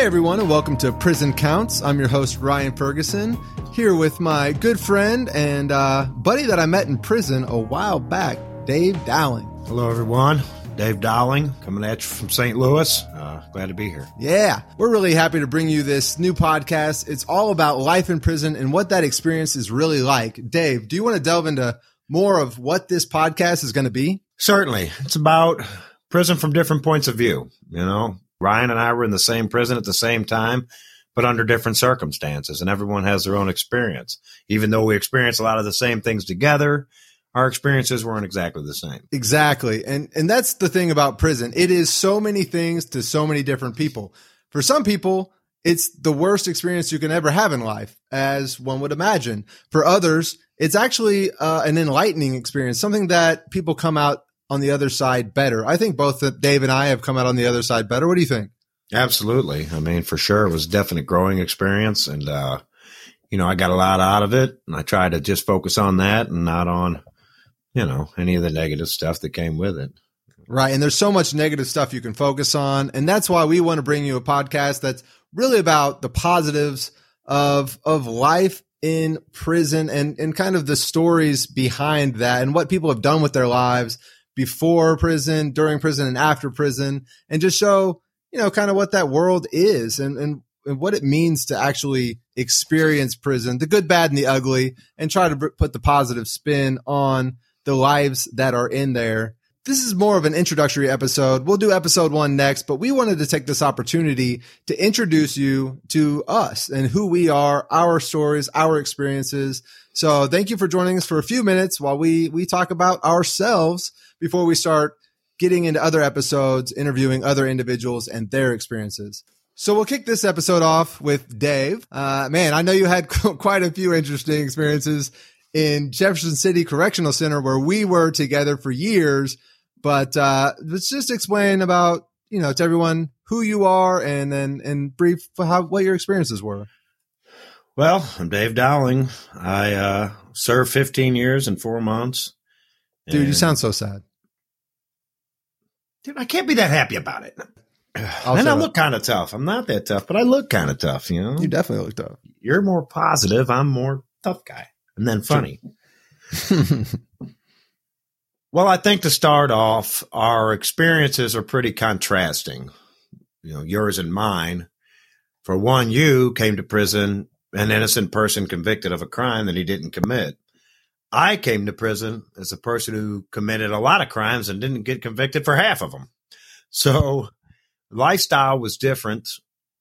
Hey everyone, and welcome to Prison Counts. I'm your host Ryan Ferguson, here with my good friend and uh, buddy that I met in prison a while back, Dave Dowling. Hello, everyone. Dave Dowling coming at you from St. Louis. Uh, glad to be here. Yeah, we're really happy to bring you this new podcast. It's all about life in prison and what that experience is really like. Dave, do you want to delve into more of what this podcast is going to be? Certainly. It's about prison from different points of view. You know, Ryan and I were in the same prison at the same time, but under different circumstances, and everyone has their own experience. Even though we experience a lot of the same things together, our experiences weren't exactly the same. Exactly. And and that's the thing about prison. It is so many things to so many different people. For some people, it's the worst experience you can ever have in life, as one would imagine. For others, it's actually uh, an enlightening experience, something that people come out on the other side better. I think both Dave and I have come out on the other side better. What do you think? Absolutely. I mean, for sure, it was a definite growing experience, and uh, you know, I got a lot out of it, and I tried to just focus on that and not on, you know, any of the negative stuff that came with it. Right, and there's so much negative stuff you can focus on, and that's why we want to bring you a podcast that's really about the positives of of life in prison and and kind of the stories behind that and what people have done with their lives before prison, during prison, and after prison, and just show, you know, kind of what that world is and, and, and what it means to actually experience prison, the good, bad, and the ugly, and try to put the positive spin on the lives that are in there. This is more of an introductory episode. We'll do episode one next, but we wanted to take this opportunity to introduce you to us and who we are, our stories, our experiences. So thank you for joining us for a few minutes while we, we talk about ourselves before we start getting into other episodes, interviewing other individuals and their experiences. So we'll kick this episode off with Dave. Uh, man, I know you had quite a few interesting experiences in Jefferson City Correctional Center where we were together for years. But uh, let's just explain about you know to everyone who you are and then and brief how what your experiences were. Well, I'm Dave Dowling. I uh, served 15 years and four months. Dude, you sound so sad. Dude, I can't be that happy about it. I'll and I look kind of tough. I'm not that tough, but I look kind of tough, you know? You definitely look tough. You're more positive. I'm more tough guy. And then funny. well, I think to start off, our experiences are pretty contrasting. You know, yours and mine. For one, you came to prison an innocent person convicted of a crime that he didn't commit. I came to prison as a person who committed a lot of crimes and didn't get convicted for half of them. So lifestyle was different,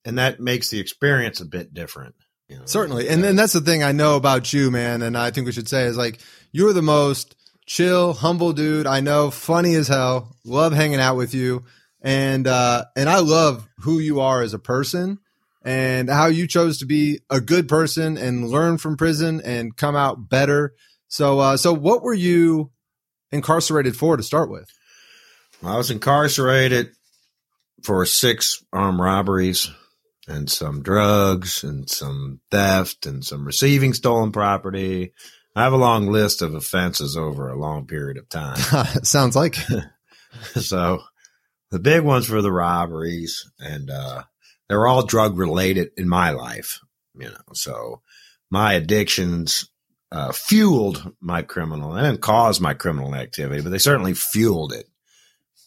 and that makes the experience a bit different. You know? Certainly. And then that's the thing I know about you, man. And I think we should say is like, you're the most chill, humble dude I know, funny as hell, love hanging out with you. And, uh, and I love who you are as a person and how you chose to be a good person and learn from prison and come out better so, uh, so what were you incarcerated for to start with? I was incarcerated for six armed robberies and some drugs and some theft and some receiving stolen property. I have a long list of offenses over a long period of time. Sounds like. so the big ones were the robberies and, uh, they were all drug related in my life, you know, so my addictions uh, fueled my criminal. They didn't cause my criminal activity, but they certainly fueled it.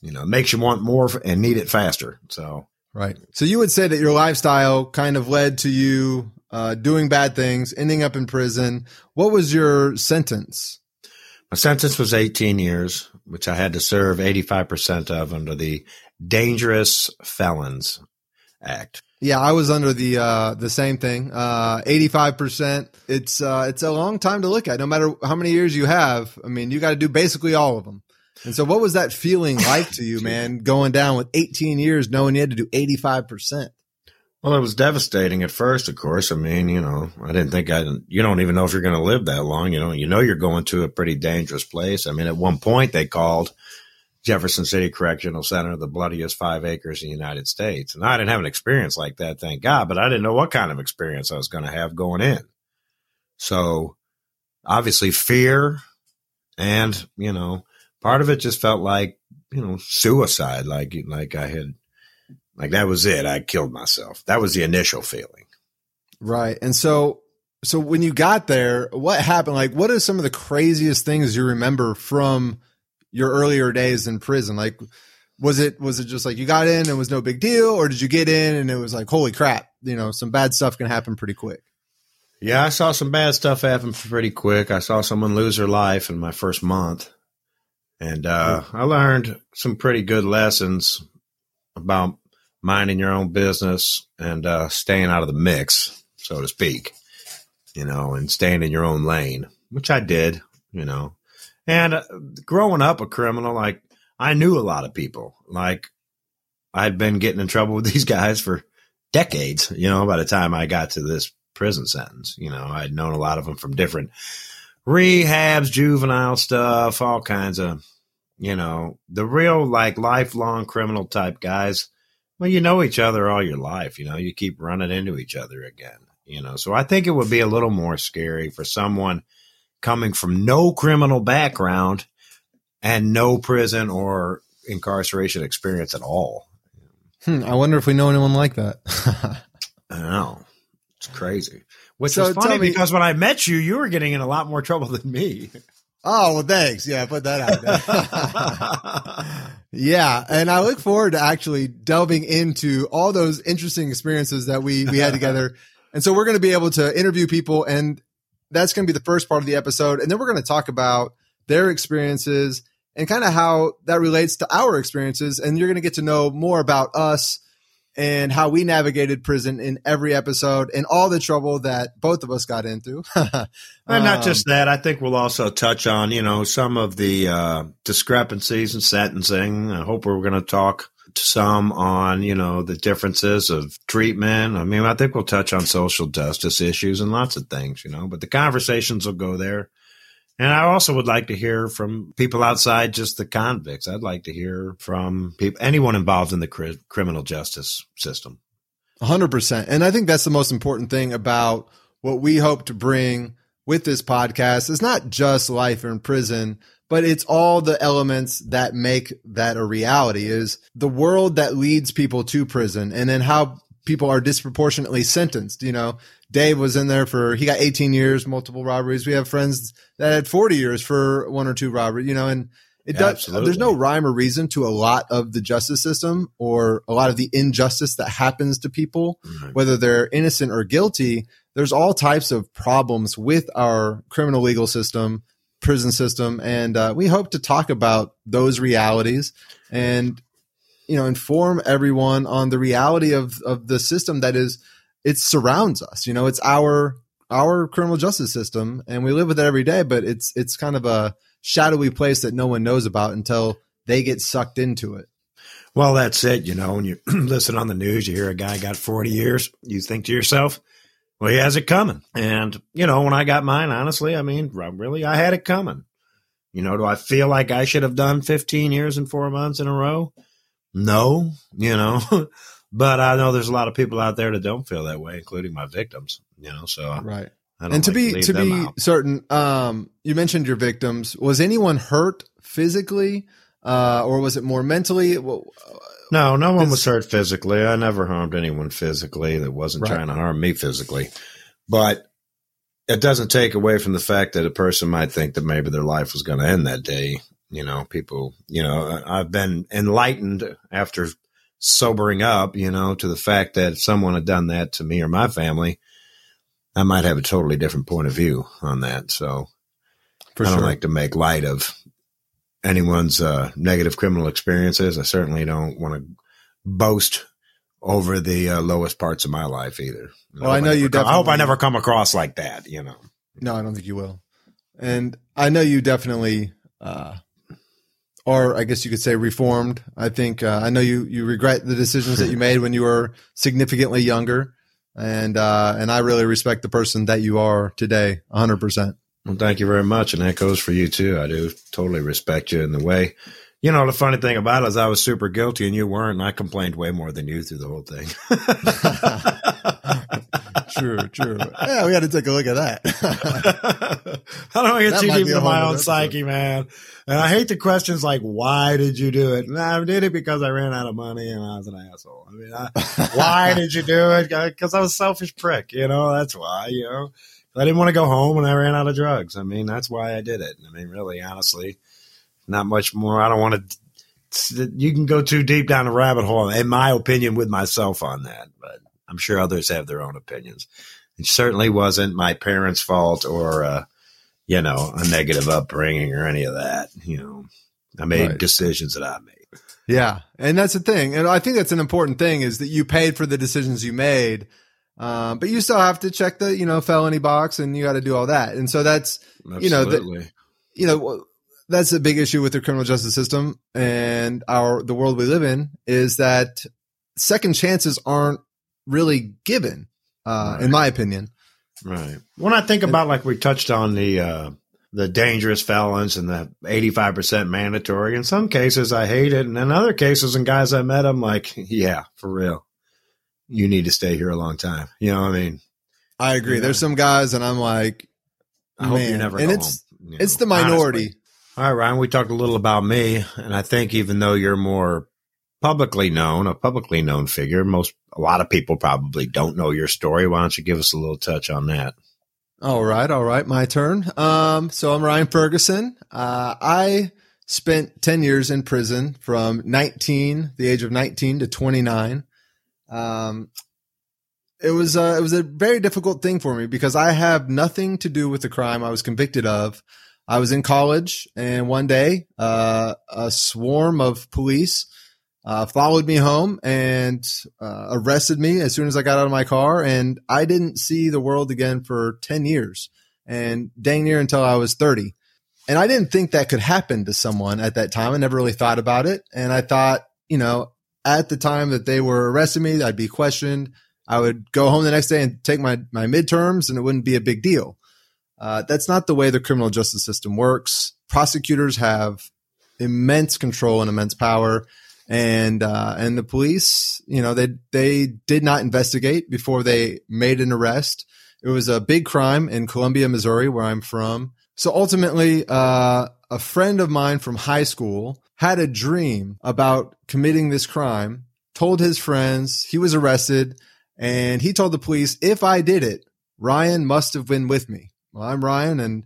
You know, it makes you want more and need it faster. So, right. So you would say that your lifestyle kind of led to you uh, doing bad things, ending up in prison. What was your sentence? My sentence was 18 years, which I had to serve 85% of under the Dangerous Felons Act. Yeah, I was under the uh, the same thing. Uh, Eighty five percent. It's uh, it's a long time to look at. No matter how many years you have, I mean, you got to do basically all of them. And so, what was that feeling like to you, man? Going down with eighteen years, knowing you had to do eighty five percent. Well, it was devastating at first. Of course, I mean, you know, I didn't think I. You don't even know if you're going to live that long. You know, you know, you're going to a pretty dangerous place. I mean, at one point they called Jefferson City Correctional Center, the bloodiest five acres in the United States. And I didn't have an experience like that, thank God, but I didn't know what kind of experience I was going to have going in. So obviously fear and, you know, part of it just felt like, you know, suicide, like, like I had, Like that was it. I killed myself. That was the initial feeling. Right. And so so when you got there, what happened? Like what are some of the craziest things you remember from your earlier days in prison? Like was it was it just like you got in and it was no big deal or did you get in and it was like holy crap, you know, some bad stuff can happen pretty quick? Yeah, I saw some bad stuff happen pretty quick. I saw someone lose their life in my first month. And uh, I learned some pretty good lessons about minding your own business and uh, staying out of the mix, so to speak, you know, and staying in your own lane, which I did, you know. And uh, growing up a criminal, like I knew a lot of people. Like I'd been getting in trouble with these guys for decades, you know, by the time I got to this prison sentence. You know, I'd known a lot of them from different rehabs, juvenile stuff, all kinds of, you know, the real like lifelong criminal type guys. Well, you know each other all your life. You know, you keep running into each other again. You know, so I think it would be a little more scary for someone coming from no criminal background and no prison or incarceration experience at all. Hmm, I wonder if we know anyone like that. I don't know. It's crazy. Which so is funny me, because when I met you, you were getting in a lot more trouble than me. Oh well, thanks. Yeah, put that out there. yeah, and I look forward to actually delving into all those interesting experiences that we we had together. And so we're going to be able to interview people, and that's going to be the first part of the episode. And then we're going to talk about their experiences and kind of how that relates to our experiences. And you're going to get to know more about us and how we navigated prison in every episode and all the trouble that both of us got into. and not just um, that, I think we'll also touch on, you know, some of the uh, discrepancies in sentencing. I hope we're going to talk some on, you know, the differences of treatment. I mean, I think we'll touch on social justice issues and lots of things, you know, but the conversations will go there. And I also would like to hear from people outside just the convicts. I'd like to hear from people, anyone involved in the cr- criminal justice system. 100%. And I think that's the most important thing about what we hope to bring with this podcast is not just life in prison, but it's all the elements that make that a reality is the world that leads people to prison and then how people are disproportionately sentenced. You know, Dave was in there for, he got 18 years, multiple robberies. We have friends that had 40 years for one or two robberies, you know, and it does, Absolutely. there's no rhyme or reason to a lot of the justice system or a lot of the injustice that happens to people, right. whether they're innocent or guilty. There's all types of problems with our criminal legal system, prison system. And uh, we hope to talk about those realities and, you know, inform everyone on the reality of, of the system that is, it surrounds us. You know, it's our our criminal justice system, and we live with it every day. But it's it's kind of a shadowy place that no one knows about until they get sucked into it. Well, that's it. You know, when you listen on the news, you hear a guy got 40 years, you think to yourself, well, he has it coming. And, you know, when I got mine, honestly, I mean, really, I had it coming. You know, do I feel like I should have done 15 years and four months in a row? No, you know, But I know there's a lot of people out there that don't feel that way, including my victims. You know, so right. And to like be to, to be out. certain, um, you mentioned your victims. Was anyone hurt physically, uh, or was it more mentally? Well, no, no one was hurt physically. I never harmed anyone physically that wasn't right. trying to harm me physically. But it doesn't take away from the fact that a person might think that maybe their life was going to end that day. You know, people, you know, I've been enlightened after sobering up, you know, to the fact that if someone had done that to me or my family, I might have a totally different point of view on that. So For I don't like to make light of anyone's uh, negative criminal experiences. I certainly don't want to boast over the uh, lowest parts of my life either. Well, I, I know you. Come, I hope I never come across like that. You know. No, I don't think you will. And I know you definitely uh, or I guess you could say reformed. I think uh, I know you you regret the decisions that you made when you were significantly younger, and uh, and I really respect the person that you are today, hundred percent. Well, thank you very much, and that goes for you too. I do totally respect you in the way. You know, the funny thing about it is I was super guilty and you weren't, and I complained way more than you through the whole thing. true, true. Yeah, we had to take a look at that. I don't want to That get too deep a in my own psyche, man. And I hate the questions like, "Why did you do it?" Nah, I did it because I ran out of money and I was an asshole. I mean, I, why did you do it? Because I was a selfish prick. You know, that's why. You know, I didn't want to go home and I ran out of drugs. I mean, that's why I did it. I mean, really, honestly, not much more. I don't want to. You can go too deep down a rabbit hole, in my opinion, with myself on that. But I'm sure others have their own opinions. It certainly wasn't my parents' fault or, uh, you know, a negative upbringing or any of that. You know, I made Right. decisions that I made. Yeah, and that's the thing, and I think that's an important thing is that you paid for the decisions you made, um, but you still have to check the you know felony box, and you got to do all that, and so that's You know, the- you know that's a big issue with the criminal justice system and our the world we live in is that second chances aren't really given, uh, in my opinion. Right. When I think about like we touched on the uh the dangerous felons and the 85% mandatory, in some cases I hate it. And in other cases and guys I met, I'm like, yeah, for real. You need to stay here a long time. You know what I mean? I agree. There's some guys, and I'm like, I hope you never and it's- home, you it's the minority. honestly. All right, Ryan, we talked a little about me, and I think even though you're more publicly known, a publicly known figure, most a lot of people probably don't know your story. Why don't you give us a little touch on that? All right, all right, my turn. Um, so I'm Ryan Ferguson. Uh, I spent 10 years in prison from 19, the age of 19 to 29. Um, it was, uh, it was a very difficult thing for me because I have nothing to do with the crime I was convicted of. I was in college and one day, uh, a swarm of police, uh, followed me home and uh, arrested me as soon as I got out of my car. And I didn't see the world again for 10 years and dang near until I was 30. And I didn't think that could happen to someone at that time. I never really thought about it. And I thought, you know, at the time that they were arresting me, I'd be questioned. I would go home the next day and take my, my midterms and it wouldn't be a big deal. Uh, that's not the way the criminal justice system works. Prosecutors have immense control and immense power and uh, and the police, you know, they they did not investigate before they made an arrest. It was a big crime in Columbia, Missouri, where I'm from. So ultimately, uh, a friend of mine from high school had a dream about committing this crime. Told his friends he was arrested, and he told the police, "If I did it, Ryan must have been with me." Well, I'm Ryan, and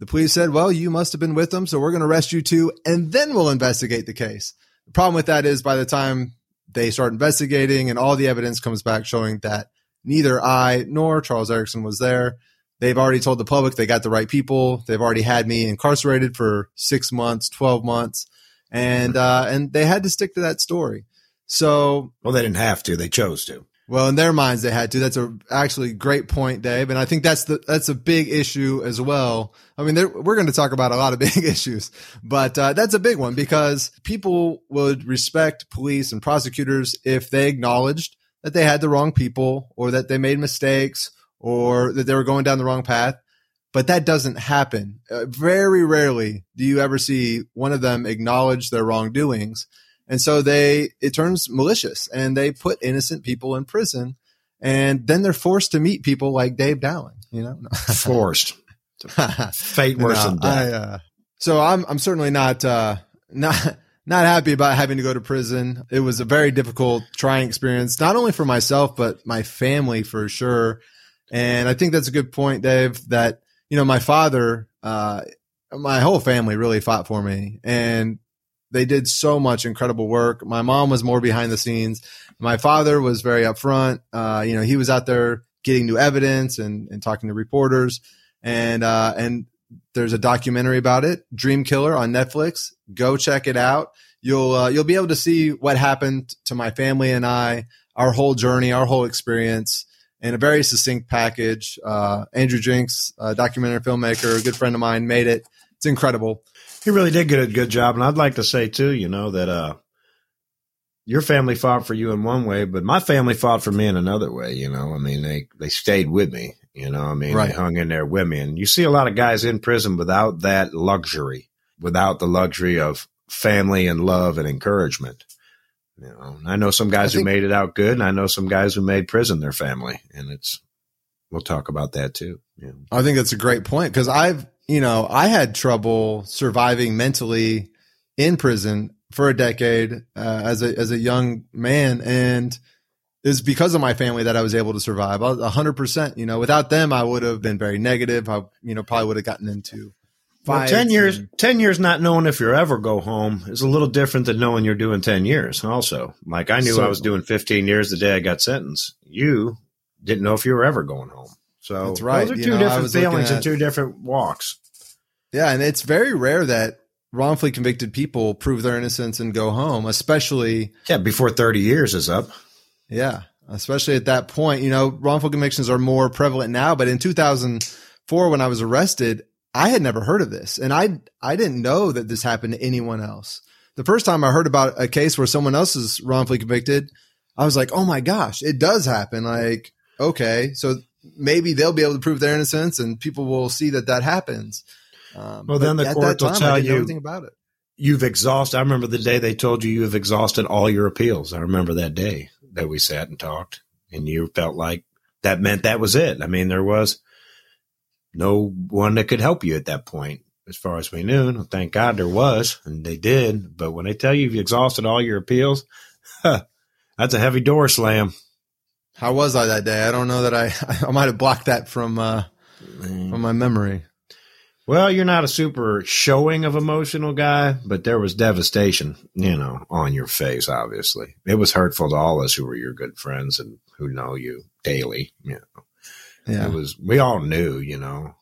the police said, "Well, you must have been with them, so we're going to arrest you too, and then we'll investigate the case." The problem with that is by the time they start investigating and all the evidence comes back showing that neither I nor Charles Erickson was there, they've already told the public they got the right people. They've already had me incarcerated for six months, 12 months, and, uh, and they had to stick to that story. So Well, they didn't have to; they chose to. Well, in their minds, they had to. That's a actually great point, Dave, and I think that's the that's a big issue as well. I mean, we're going to talk about a lot of big issues, but uh, that's a big one because people would respect police and prosecutors if they acknowledged that they had the wrong people or that they made mistakes or that they were going down the wrong path. But that doesn't happen. Uh, very rarely do you ever see one of them acknowledge their wrongdoings. And so they, it turns malicious and they put innocent people in prison and then they're forced to meet people like Dave Dowling, you know? Forced. Fate worse No, than death. I, uh, so I'm, I'm certainly not, uh, not, not happy about having to go to prison. It was a very difficult, trying experience, not only for myself, but my family for sure. And I think that's a good point, Dave, that, you know, my father, uh, my whole family really fought for me and they did so much incredible work. My mom was more behind the scenes. My father was very upfront. Uh, you know, he was out there getting new evidence and, and talking to reporters. And, uh, and there's a documentary about it, Dream Killer on Netflix. Go check it out. You'll, uh, you'll be able to see what happened to my family and I, our whole journey, our whole experience in a very succinct package. Uh, Andrew Jenks, a documentary filmmaker, a good friend of mine, made it. It's incredible. He really did get a good job, and I'd like to say too, you know, that uh, your family fought for you in one way, but my family fought for me in another way. You know, I mean, they they stayed with me. You know, I mean, Right. they hung in there with me, and you see a lot of guys in prison without that luxury, without the luxury of family and love and encouragement. You know, I know some guys think- who made it out good, and I know some guys who made prison their family, and it's we'll talk about that too. Yeah. I think that's a great point because I've, you know, I had trouble surviving mentally in prison for a decade uh, as a as a young man, and it's because of my family that I was able to survive. A hundred percent. You know, without them, I would have been very negative. I, you know, probably would have gotten into. Well, ten years, and, ten years not knowing if you're ever go home is a little different than knowing you're doing ten years. Also, like I knew I was doing fifteen years the day I got sentenced. You didn't know if you were ever going home. So that's right. Those are two you know, different feelings at, and two different walks. Yeah, and it's very rare that wrongfully convicted people prove their innocence and go home, especially yeah before thirty years is up. Yeah, especially at that point. You know, wrongful convictions are more prevalent now, but in 2004 when I was arrested, I had never heard of this, and I I didn't know that this happened to anyone else. The first time I heard about a case where someone else is wrongfully convicted, I was like, "Oh my gosh, it does happen!" Like, okay, so maybe they'll be able to prove their innocence, and people will see that that happens. Um, well, then the court will tell you everything about it. You've exhausted. I remember the day they told you you have exhausted all your appeals. I remember that day that we sat and talked, and you felt like that meant that was it. I mean, there was no one that could help you at that point, as far as we knew. Thank God there was, and they did. But when they tell you you've exhausted all your appeals, huh, that's a heavy door slam. How was I that day? I don't know that I I might have blocked that from uh, from my memory. Well, you're not a super showing of emotional guy, but there was devastation, you know, on your face, obviously. It was hurtful to all us who were your good friends and who know you daily, you know. Yeah. It was we all knew, you know,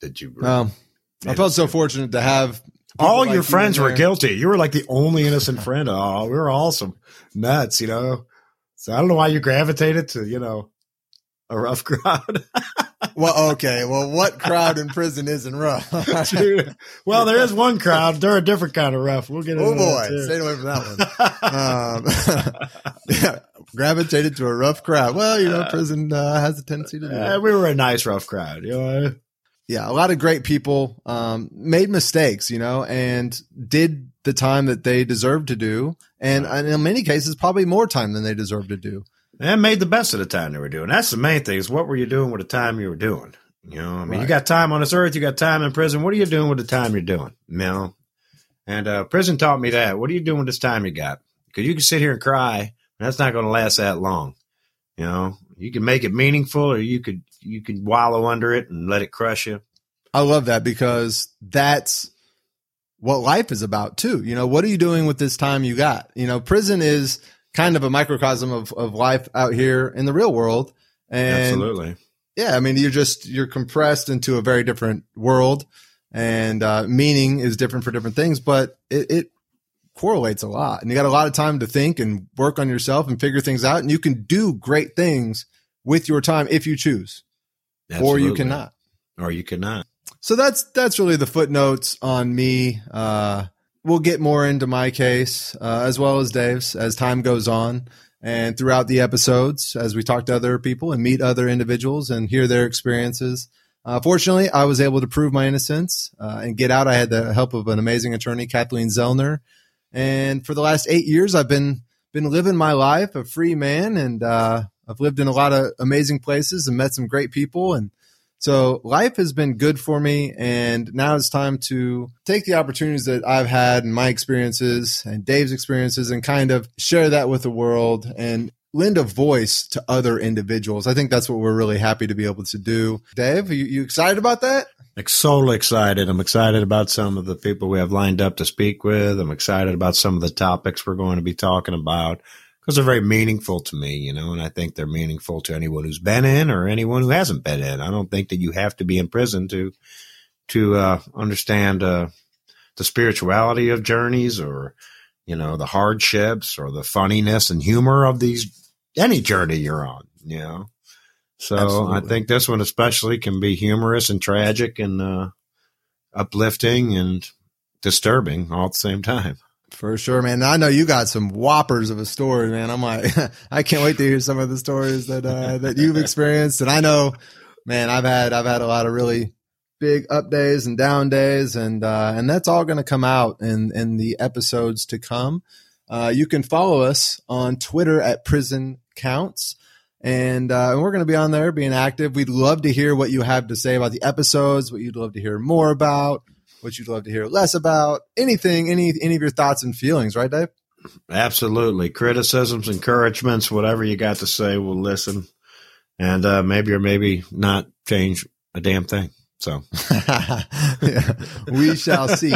that you were Well, I felt so fortunate to have all like your friends were guilty. You were like the only innocent friend. Oh, we were awesome. Nuts, you know. So I don't know why you gravitated to, you know, a rough crowd. well, okay. Well, what crowd in prison isn't rough? well, there is one crowd. They're a different kind of rough. We'll get. Into. Oh boy, stay away from that one. um, yeah, gravitated to a rough crowd. Well, you know, prison uh, has a tendency to do that. Uh, we were a nice rough crowd. You know. Yeah, a lot of great people um, made mistakes, you know, and did the time that they deserve to do, and, and in many cases, probably more time than they deserve to do and made the best of the time they were doing. That's the main thing is what were you doing with the time you were doing? You know, I mean, right. you got time on this earth, you got time in prison. What are you doing with the time you're doing? You know, and uh, prison taught me that. What are you doing with this time you got? Because you can sit here and cry, that's not going to last that long. You know, you can make it meaningful, or you could you can wallow under it and let it crush you. I love that because that's what life is about too. You know, what are you doing with this time you got? You know, prison is kind of a microcosm of, of life out here in the real world. And Absolutely. Yeah. I mean, you're just, you're compressed into a very different world and, uh, meaning is different for different things, but it, it correlates a lot and you got a lot of time to think and work on yourself and figure things out. And you can do great things with your time if you choose Absolutely. or you cannot, or you cannot. So that's, that's really the footnotes on me. Uh, we'll get more into my case uh, as well as Dave's as time goes on and throughout the episodes as we talk to other people and meet other individuals and hear their experiences. Uh, fortunately, I was able to prove my innocence uh, and get out. I had the help of an amazing attorney, Kathleen Zellner, and for the last eight years, I've been been living my life a free man, and uh, I've lived in a lot of amazing places and met some great people and so life has been good for me. And now it's time to take the opportunities that I've had and my experiences and Dave's experiences and kind of share that with the world and lend a voice to other individuals. I think that's what we're really happy to be able to do. Dave, you, you excited about that? So excited. I'm excited about some of the people we have lined up to speak with. I'm excited about some of the topics we're going to be talking about because they're very meaningful to me, you know, and I think they're meaningful to anyone who's been in or anyone who hasn't been in. I don't think that you have to be in prison to to uh, understand uh, the spirituality of journeys or you know the hardships or the funniness and humor of these any journey you're on. You know, so Absolutely. I think this one especially can be humorous and tragic and uh, uplifting and disturbing all at the same time. For sure, man. I know you got some whoppers of a story, man. I'm like, I can't wait to hear some of the stories that uh, that you've experienced. And I know, man, I've had I've had a lot of really big up days and down days, and uh, and that's all going to come out in in the episodes to come. Uh, you can follow us on Twitter at Prison Counts. And, uh, and we're going to be on there being active. We'd love to hear what you have to say about the episodes, what you'd love to hear more about, what you'd love to hear less about, anything, any, any of your thoughts and feelings, right, Dave? Absolutely. Criticisms, encouragements, whatever you got to say, we'll listen. And uh, maybe or maybe not change a damn thing. So yeah, we shall see.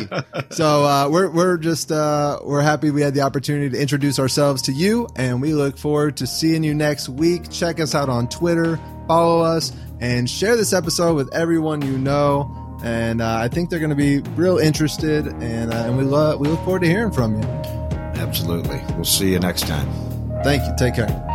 So uh, we're we're just uh, we're happy we had the opportunity to introduce ourselves to you, and we look forward to seeing you next week. Check us out on Twitter, follow us, and share this episode with everyone you know. And uh, I think they're going to be real interested, and uh, and we love we look forward to hearing from you. Absolutely. We'll see you next time. Thank you. Take care.